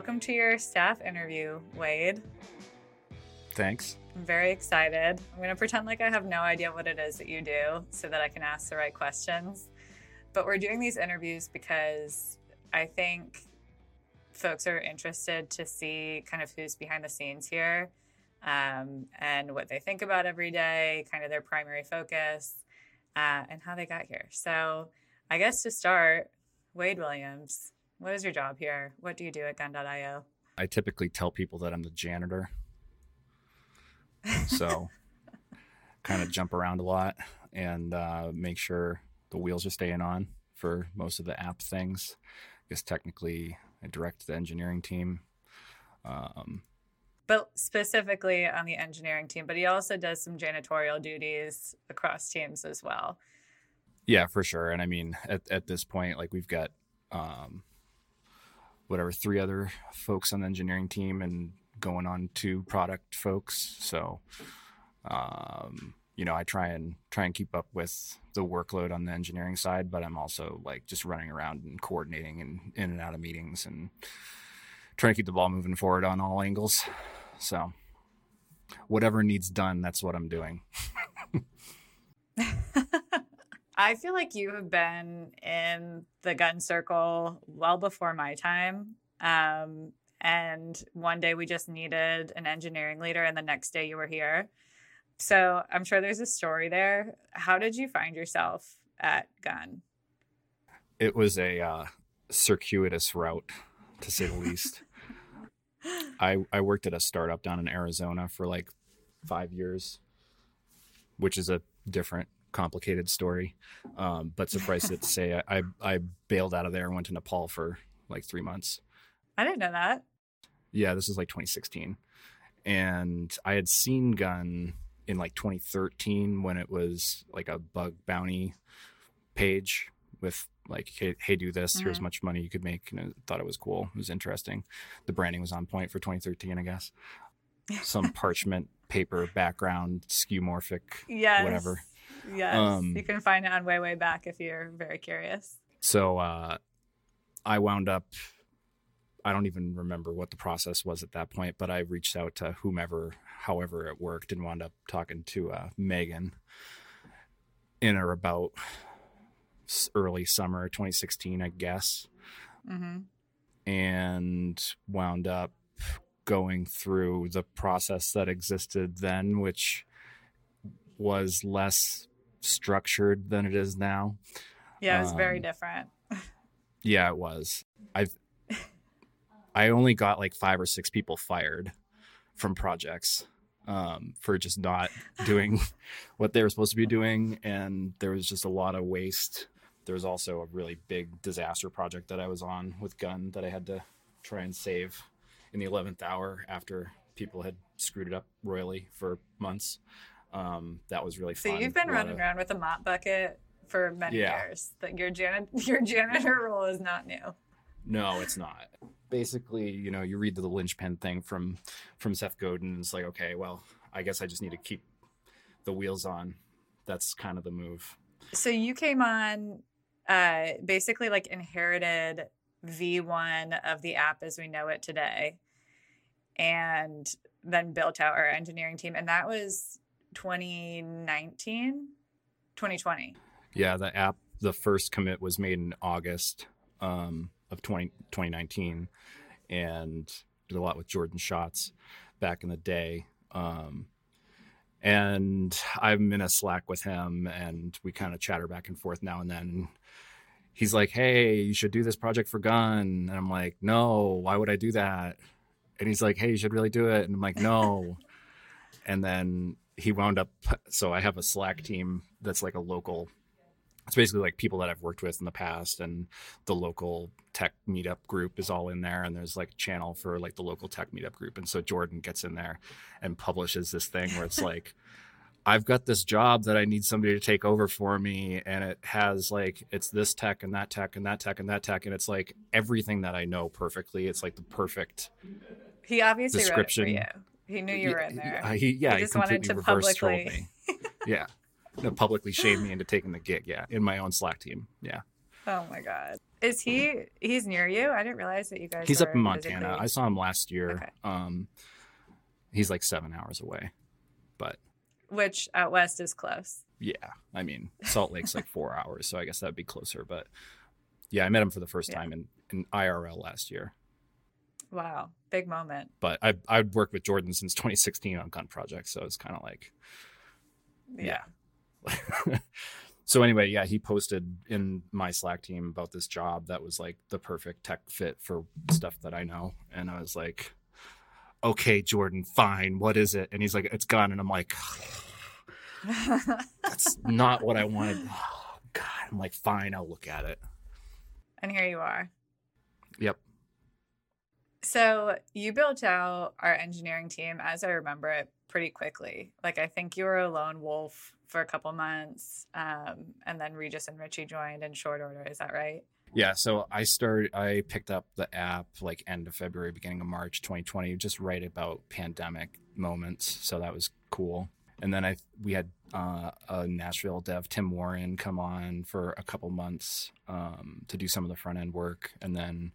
Welcome to your staff interview, Wade. Thanks. I'm very excited. I'm going to pretend like I have no idea what it is that you do so that I can ask the right questions. But we're doing these interviews because I think folks are interested to see kind of who's behind the scenes here um, and what they think about every day, kind of their primary focus, uh, and how they got here. So, I guess to start, Wade Williams, what is your job here? What do you do at gun.io? I typically tell people that I'm the janitor. So, kind of jump around a lot and uh, make sure the wheels are staying on for most of the app things. I guess technically, I direct the engineering team. Um, but specifically on the engineering team, but he also does some janitorial duties across teams as well. Yeah, for sure. And I mean, at, at this point, like we've got um, whatever three other folks on the engineering team and going on to product folks. So, um, you know, I try and try and keep up with the workload on the engineering side, but I'm also like just running around and coordinating and in and out of meetings and trying to keep the ball moving forward on all angles. So whatever needs done, that's what I'm doing. I feel like you have been in the gun circle well before my time. Um, and one day we just needed an engineering leader, and the next day you were here. So I'm sure there's a story there. How did you find yourself at Gun? It was a uh, circuitous route, to say the least. I I worked at a startup down in Arizona for like five years, which is a different, complicated story. Um, but suffice it to say, I, I bailed out of there and went to Nepal for like three months. I didn't know that. Yeah, this is like 2016, and I had seen Gun in like 2013 when it was like a bug bounty page with like hey, hey do this mm-hmm. here's much money you could make and I thought it was cool it was interesting the branding was on point for 2013 i guess some parchment paper background skeuomorphic yes. whatever yes um, you can find it on way way back if you're very curious so uh, i wound up i don't even remember what the process was at that point but i reached out to whomever however it worked and wound up talking to uh, megan in or about early summer 2016, I guess. Mm-hmm. And wound up going through the process that existed then, which was less structured than it is now. Yeah, it was um, very different. yeah, it was. I've I only got like five or six people fired from projects um, for just not doing what they were supposed to be doing, and there was just a lot of waste there was also a really big disaster project that I was on with Gun that I had to try and save in the 11th hour after people had screwed it up royally for months. Um, that was really fun. So you've been running of... around with a mop bucket for many yeah. years. That your jan- your janitor role is not new. No, it's not. Basically, you know, you read the linchpin thing from from Seth Godin. And it's like, okay, well, I guess I just need to keep the wheels on. That's kind of the move. So you came on uh, basically like inherited V1 of the app as we know it today and then built out our engineering team. And that was 2019, 2020. Yeah, the app, the first commit was made in August um, of 20, 2019 and did a lot with Jordan Shots back in the day. Um, and I'm in a Slack with him, and we kind of chatter back and forth now and then he's like, "Hey, you should do this project for Gun," and I'm like, "No, why would I do that?" And he's like, "Hey, you should really do it," and I'm like, "No." and then he wound up. So I have a Slack team that's like a local. It's basically like people that I've worked with in the past, and the local tech meetup group is all in there. And there's like a channel for like the local tech meetup group, and so Jordan gets in there and publishes this thing where it's like. I've got this job that I need somebody to take over for me, and it has like it's this tech and that tech and that tech and that tech, and it's like everything that I know perfectly. It's like the perfect. He obviously description. wrote it for you. He knew you were in there. Uh, he yeah, he, just he wanted to publicly. Me. yeah, no, publicly shame me into taking the gig. Yeah, in my own Slack team. Yeah. Oh my god. Is he he's near you? I didn't realize that you guys He's up in Montana. physically- I saw him last year. Okay. Um, he's like seven hours away, but which out west is close. yeah, I mean Salt Lake's like four hours, so I guess that'd be closer. But yeah, I met him for the first Yeah. time in, in IRL last year. Wow. Big moment. But I I'd worked with Jordan since 2016 on gun projects, so it's kind of like Yeah. so anyway, yeah, he posted in my Slack team about this job that was like the perfect tech fit for stuff that I know, and I was like, "Okay, Jordan, fine. What is it?" And he's like, "It's Gun," and I'm like, "That's not what I wanted." Oh, God, I'm like, "Fine, I'll look at it." and here you are. Yep. So you built out our engineering team, as I remember it, pretty quickly. Like I think you were a lone wolf for a couple months, um, and then Regis and Richie joined in short order. Is that right? Yeah, so I started. I picked up the app like end of February, beginning of March, 2020, just right about pandemic moments. So that was cool. And then I we had uh, a Nashville dev, Tim Warren, come on for a couple months um, to do some of the front end work, and then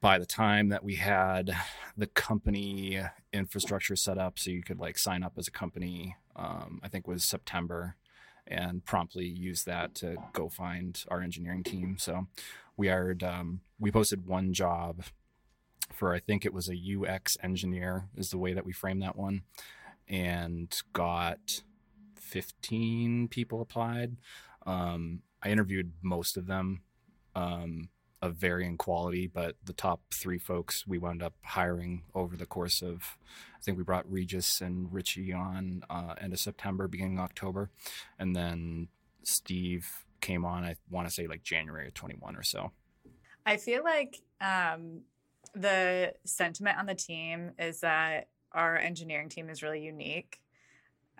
by the time that we had the company infrastructure set up, so you could like sign up as a company, um, I think was September and promptly use that to go find our engineering team. So we hired, um, we posted one job for, I think it was a UX engineer, is the way that we framed that one, and got 15 people applied. Um, I interviewed most of them. Um, of varying quality, but the top three folks we wound up hiring over the course of, I think we brought Regis and Richie on uh, end of September, beginning of October, and then Steve came on. I want to say like January of 21 or so. I feel like um, the sentiment on the team is that our engineering team is really unique.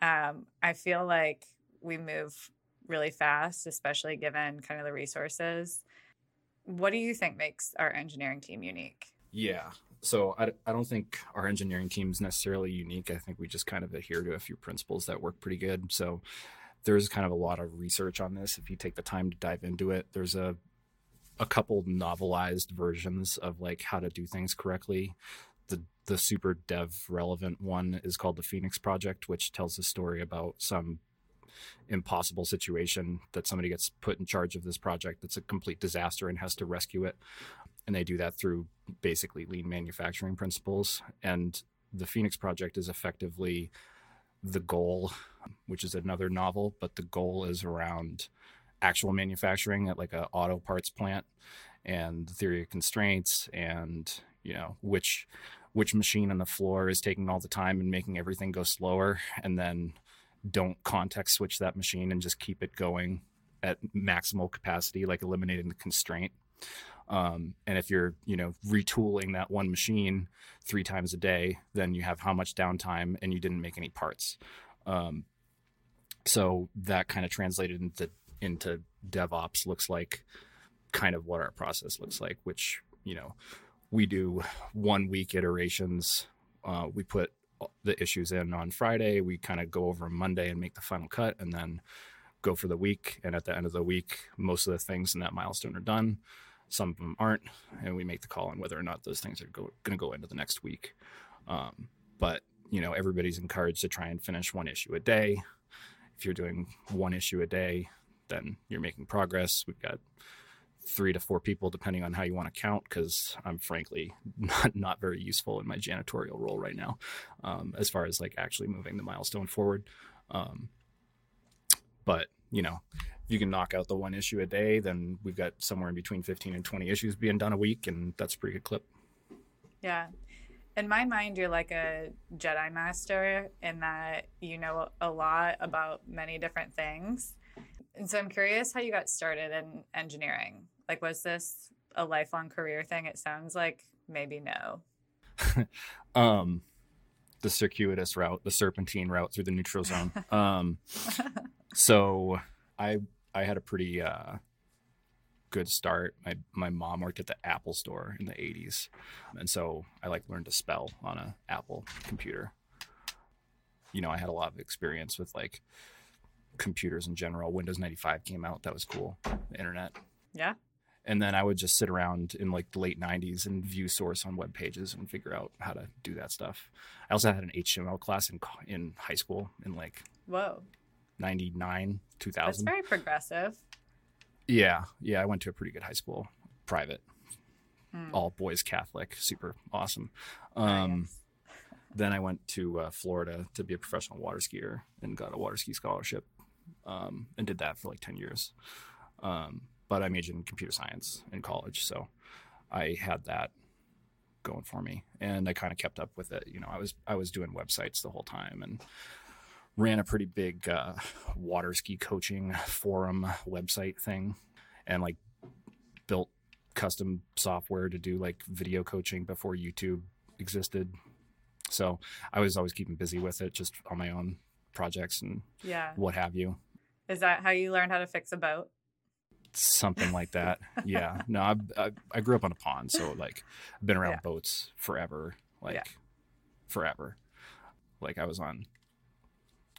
Um, I feel like we move really fast, especially given kind of the resources. What do you think makes our engineering team unique? Yeah. So I, I don't think our engineering team is necessarily unique. I think we just kind of adhere to a few principles that work pretty good. So there's kind of a lot of research on this. If you take the time to dive into it, there's a a couple novelized versions of like how to do things correctly. The the super dev relevant one is called the Phoenix Project, which tells a story about some impossible situation that somebody gets put in charge of this project that's a complete disaster and has to rescue it. And they do that through basically lean manufacturing principles. And the Phoenix Project is effectively the goal, which is another novel, but the goal is around actual manufacturing at like a auto parts plant and the theory of constraints and you know which which machine on the floor is taking all the time and making everything go slower and then don't context switch that machine and just keep it going at maximal capacity like eliminating the constraint. Um, and if you're you know retooling that one machine three times a day then you have how much downtime and you didn't make any parts. Um, so that kind of translated into into devops looks like kind of what our process looks like which you know we do one week iterations. Uh, we put the issues in on friday. We kind of go over monday and make the final cut and then go for the week. And at the end of the week most of the things in that milestone are done. Some of them aren't and we make the call on whether or not those things are go- going to go into the next week. Um, but you know everybody's encouraged to try and finish one issue a day. If you're doing one issue a day then you're making progress. We've got three to four people depending on how you want to count because i'm frankly not, not very useful in my janitorial role right now um, as far as like actually moving the milestone forward um, but you know if you can knock out the one issue a day then we've got somewhere in between 15 and 20 issues being done a week and that's a pretty good clip Yeah. In my mind, you're like a Jedi Master in that you know a lot about many different things. And so I'm curious how you got started in engineering. Like, was this a lifelong career thing? It sounds like maybe no. um the circuitous route the serpentine route through the neutral zone. Um so i i had a pretty uh good start. My my mom worked at the apple store in the 80s and so i like learned to spell on a apple computer. You know i had a lot of experience with like computers in general. Windows 95 came out. That was cool. The internet. Yeah. And then I would just sit around in like the late 90s and view source on web pages and figure out how to do that stuff. I also had an HTML class in in high school in like Whoa. 99, 2000. That's 2000. very progressive. Yeah, yeah, I went to a pretty good high school, private, Hmm. all boys Catholic, super awesome. Um, Nice. then I went to uh, Florida to be a professional water skier and got a water ski scholarship, um, and did that for like ten years. Um, but I majored in computer science in college, so I had that going for me, and I kind of kept up with it. You know, I was I was doing websites the whole time and ran a pretty big uh, water ski coaching forum website thing, and like built custom software to do like video coaching before YouTube existed. So I was always keeping busy with it, just on my own projects and Yeah. what have you. Is that how you learned how to fix a boat? Something like that. yeah. No, I, I I grew up on a pond, so like I've been around Yeah. boats forever, like Yeah. forever. Like I was on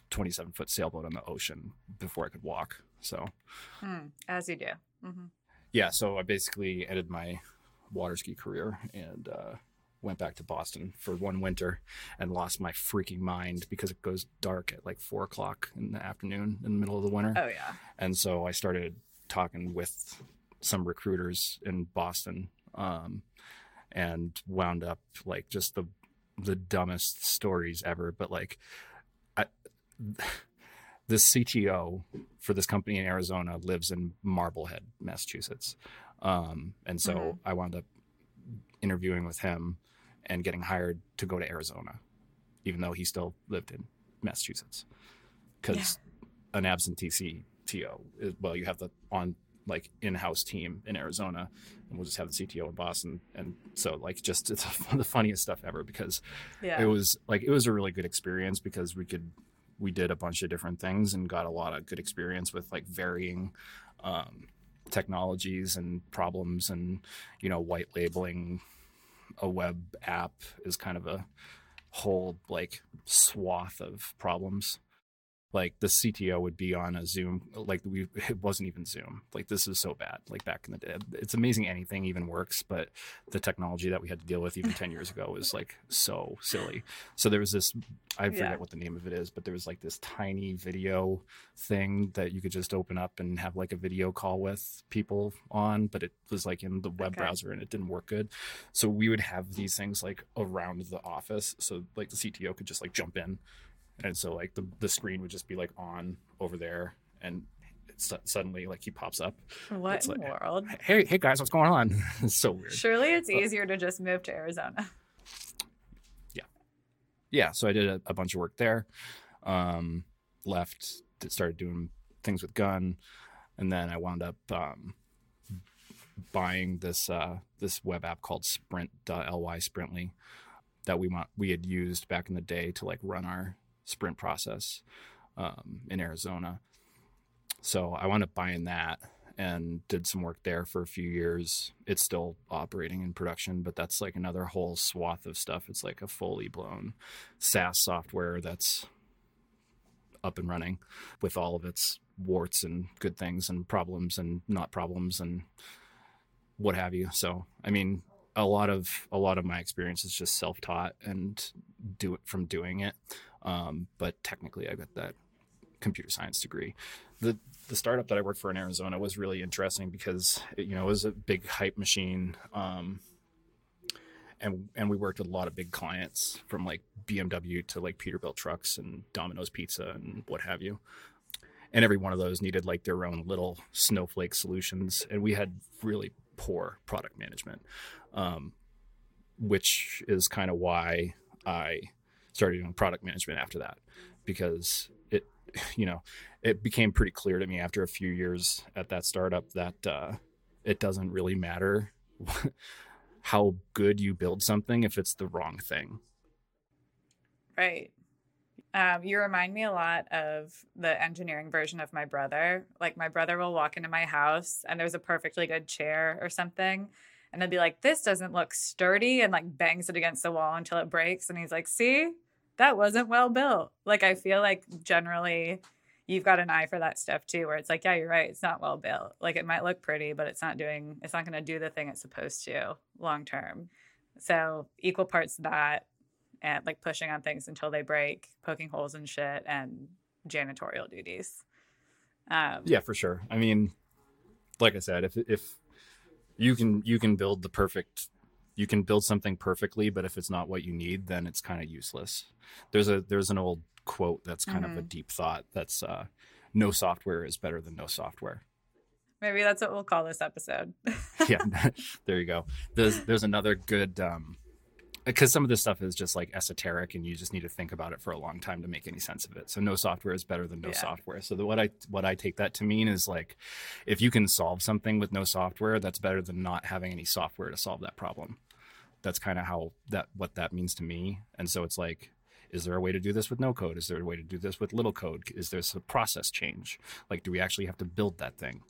27 foot sailboat on the ocean before I could walk. So Hmm. As you do. hmm yeah, so I basically ended my water ski career and uh, went back to Boston for one winter and lost my freaking mind because it goes dark at like four o'clock in the afternoon in the middle of the winter. Oh yeah. And so I started talking with some recruiters in Boston um, and wound up like just the the dumbest stories ever. But like, I, the CTO for this company in Arizona lives in Marblehead, Massachusetts. Um, and so Mhm. I wound up interviewing with him and getting hired to go to Arizona, even though he still lived in Massachusetts. Because an absentee CTO, well, you have the on like in-house team in Arizona, and we'll just have the CTO in Boston. And so, like, just it's the funniest stuff ever because Yeah. it was like it was a really good experience because we could we did a bunch of different things and got a lot of good experience with like varying um, technologies and problems and you know white labeling a web app is kind of a whole like swath of problems like the CTO would be on a Zoom, like we, it wasn't even Zoom. Like this is so bad. Like back in the day, it's amazing anything even works, but the technology that we had to deal with even 10 years ago was like so silly. So there was this, I forget Yeah. what the name of it is, but there was like this tiny video thing that you could just open up and have like a video call with people on, but it was like in the web Okay. browser and it didn't work good. So we would have these things like around the office. So like the CTO could just like jump in and so like the, the screen would just be like on over there and suddenly like he pops up what it's in the world? hey hey guys what's going on it's so weird Surely it's Uh, easier to just move to Arizona. yeah Yeah. so i did a, a bunch of work there um left started doing things with gun and then i wound up um buying this uh this web app called sprint.ly sprintly that we want we had used back in the day to like run our sprint process um, in Arizona. So I wound up buying that and did some work there for a few years. It's still operating in production, but that's like another whole swath of stuff. It's like a fully blown SaaS software that's up and running with all of its warts and good things and problems and not problems and what have you. So, I mean, a lot of a lot of my experience is just self-taught and do it from doing it. Um, but technically, I got that computer science degree. The the startup that I worked for in Arizona was really interesting because it, you know it was a big hype machine. Um, and and we worked with a lot of big clients from like BMW to like Peterbilt trucks and Domino's Pizza and what have you. And every one of those needed like their own little snowflake solutions, and we had really poor product management, um, which is kind of why I started doing product management after that because it you know it became pretty clear to me after a few years at that startup that uh, it doesn't really matter how good you build something if it's the wrong thing Right. Um, you remind me a lot of the engineering version of my brother. Like my brother will walk into my house and there's a perfectly good chair or something. And he'll be like, this doesn't look sturdy and like bangs it against the wall until it breaks. And he's like, see, that wasn't well built. Like I feel like generally you've got an eye for that stuff too, where it's like, yeah, you're right. It's not well built. Like it might look pretty, but it's not doing, it's not going to do the thing it's supposed to long term. So equal parts that and like pushing on things until they break, poking holes and shit, and janitorial duties. Um, yeah, for sure. I mean, like I said, if if you can you can build the perfect you can build something perfectly, but if it's not what you need, then it's kind of useless. There's a there's an old quote that's kind mm-hmm. of a mm-hmm. deep thought that's uh, no software is better than no software. Maybe that's what we'll call this episode. yeah, there you go. There's there's another good um, because some of this stuff is just like esoteric and you just need to think about it for a long time to make any sense of it. So no software is better than no yeah. software. So the, what i what i take that to mean is like if you can solve something with no software that's better than not having any software to solve that problem. That's kind of how that what that means to me. And so it's like is there a way to do this with no code? Is there a way to do this with little code? Is there a process change? Like do we actually have to build that thing?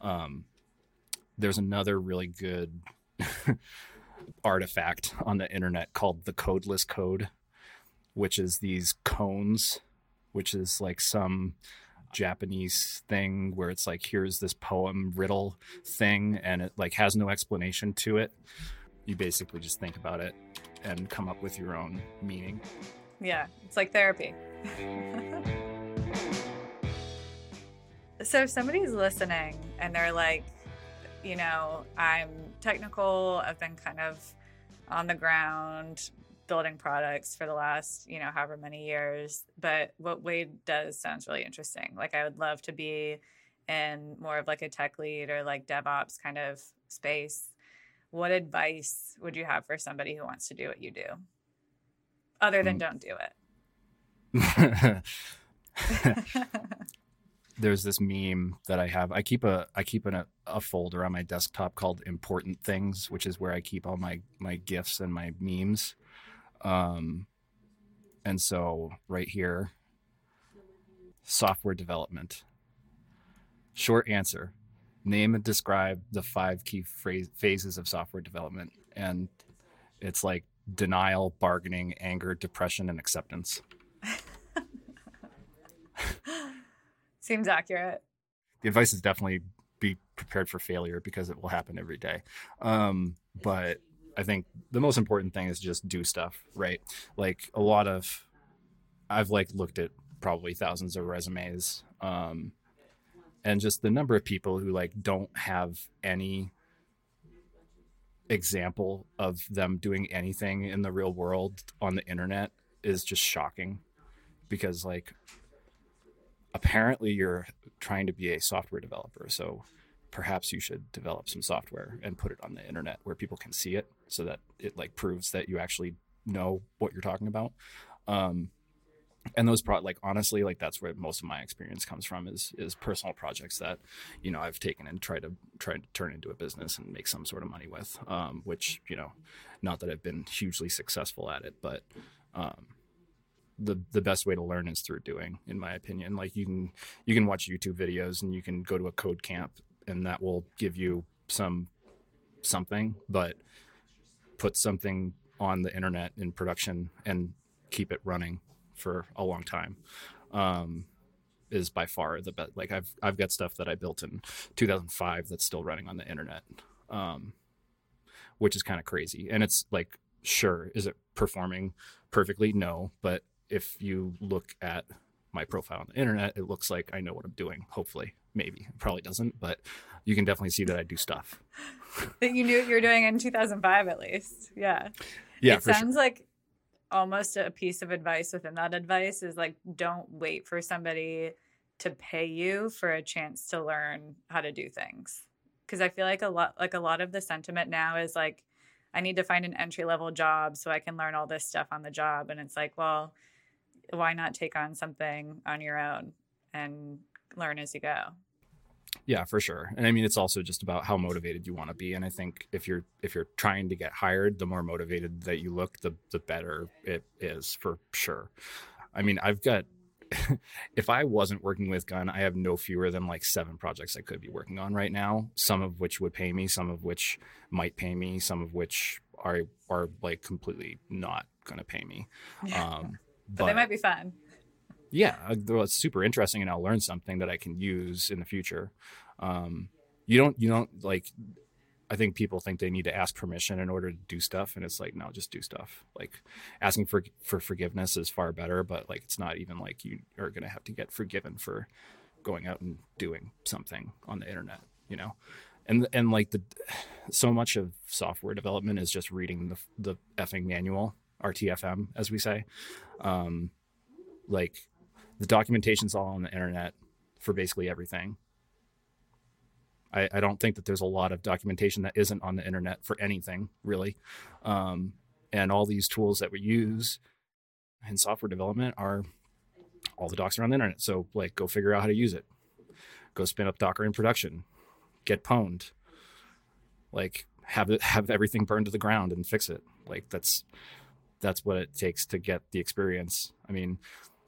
Um, there's another really good artifact on the internet called the codeless code, which is these koans, which is like some Japanese thing where it's like here's this poem riddle thing and it like has no explanation to it. You basically just think about it and come up with your own meaning. Yeah, it's like therapy. so if somebody's listening and they're like, you know, I'm technical. I've been kind of on the ground building products for the last, you know, however many years. But what Wade does sounds really interesting. Like I would love to be in more of like a tech lead or like DevOps kind of space. What advice would you have for somebody who wants to do what you do? Other than mm. don't do it. there's this meme that I have. I keep a I keep a, a folder on my desktop called important things, which is where I keep all my my gifs and my memes. Um, and so right here, software development. Short answer: Name and describe the five key phrase, phases of software development, and it's like denial, bargaining, anger, depression, and acceptance. Seems accurate. The advice is definitely be prepared for failure because it will happen every day. Um, but I think the most important thing is just do stuff, right? Like a lot of, I've like looked at probably thousands of resumes, um, and just the number of people who like don't have any example of them doing anything in the real world on the internet is just shocking because like apparently you're trying to be a software developer. So perhaps you should develop some software and put it on the internet where people can see it so that it like proves that you actually know what you're talking about. Um, and those pro like honestly like that's where most of my experience comes from is is personal projects that you know I've taken and tried to try to turn into a business and make some sort of money with um, which you know not that I've been hugely successful at it but um, the the best way to learn is through doing in my opinion. Like you can you can watch youtube videos and you can go to a code camp and that will give you some something but put something on the internet in production and keep it running for a long time um, is by far the best like i've i've got stuff that i built in 2005 that's still running on the internet um, which is kind of crazy. And it's like sure is it performing perfectly? No but if you look at my profile on the internet, it looks like I know what I'm doing. Hopefully, maybe it probably doesn't, but you can definitely see that I do stuff. that you knew what you were doing in 2005, at least. Yeah. Yeah. It sounds sure. like almost a piece of advice within that advice is like, don't wait for somebody to pay you for a chance to learn how to do things. Cause I feel like a lot, like a lot of the sentiment now is like, I need to find an entry level job so I can learn all this stuff on the job. And it's like, well, why not take on something on your own and learn as you go? Yeah, for sure. And I mean it's also just about how motivated you want to be and I think if you're if you're trying to get hired, the more motivated that you look, the the better it is for sure. I mean, I've got if I wasn't working with Gun, I have no fewer than like seven projects I could be working on right now. Some of which would pay me, some of which might pay me, some of which are are like completely not going to pay me. Um, but, but they might be fun. yeah, well, it's super interesting, and I'll learn something that I can use in the future. Um, you don't, you don't like. I think people think they need to ask permission in order to do stuff, and it's like, no, just do stuff. Like asking for for forgiveness is far better, but like it's not even like you are going to have to get forgiven for going out and doing something on the internet, you know. And and like the so much of software development is just reading the the effing manual, RTFM, as we say. Um, like the documentation's all on the internet for basically everything. I, I don't think that there's a lot of documentation that isn't on the internet for anything really. Um, and all these tools that we use in software development are all the docs are on the internet. So like go figure out how to use it. Go spin up Docker in production. Get pwned. Like have it have everything burned to the ground and fix it. Like that's that's what it takes to get the experience. I mean,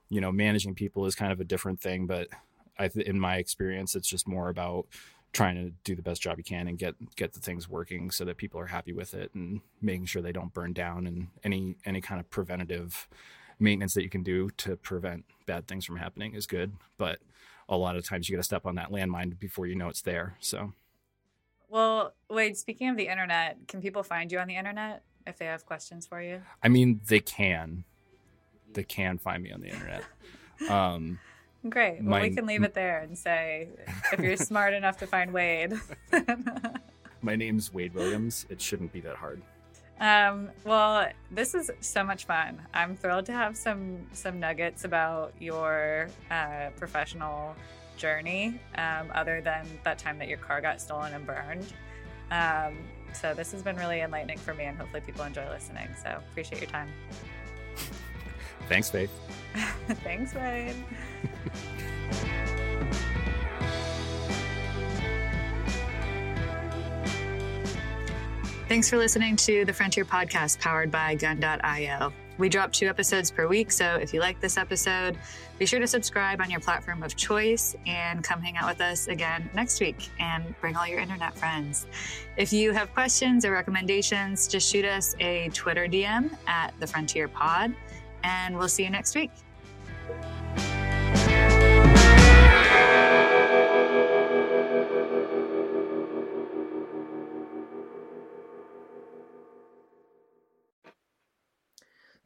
you know, managing people is kind of a different thing, but I, in my experience, it's just more about trying to do the best job you can and get get the things working so that people are happy with it and making sure they don't burn down and any any kind of preventative maintenance that you can do to prevent bad things from happening is good. But a lot of times you got to step on that landmine before you know it's there so. Well wade speaking of the internet can people find you on the internet if they have questions for you i mean they can they can find me on the internet. Um, Great. Well, my, we can leave it there and say if you're smart enough to find Wade. my name's Wade Williams. It shouldn't be that hard. Um, well, this is so much fun. I'm thrilled to have some some nuggets about your uh, professional journey, um, other than that time that your car got stolen and burned. Um, so this has been really enlightening for me, and hopefully people enjoy listening. So appreciate your time. Thanks, Faith. Thanks, Wade. Thanks for listening to the Frontier Podcast powered by Gun.io. We drop two episodes per week, so if you like this episode, be sure to subscribe on your platform of choice and come hang out with us again next week and bring all your internet friends. If you have questions or recommendations, just shoot us a Twitter DM at the Frontier Pod and we'll see you next week.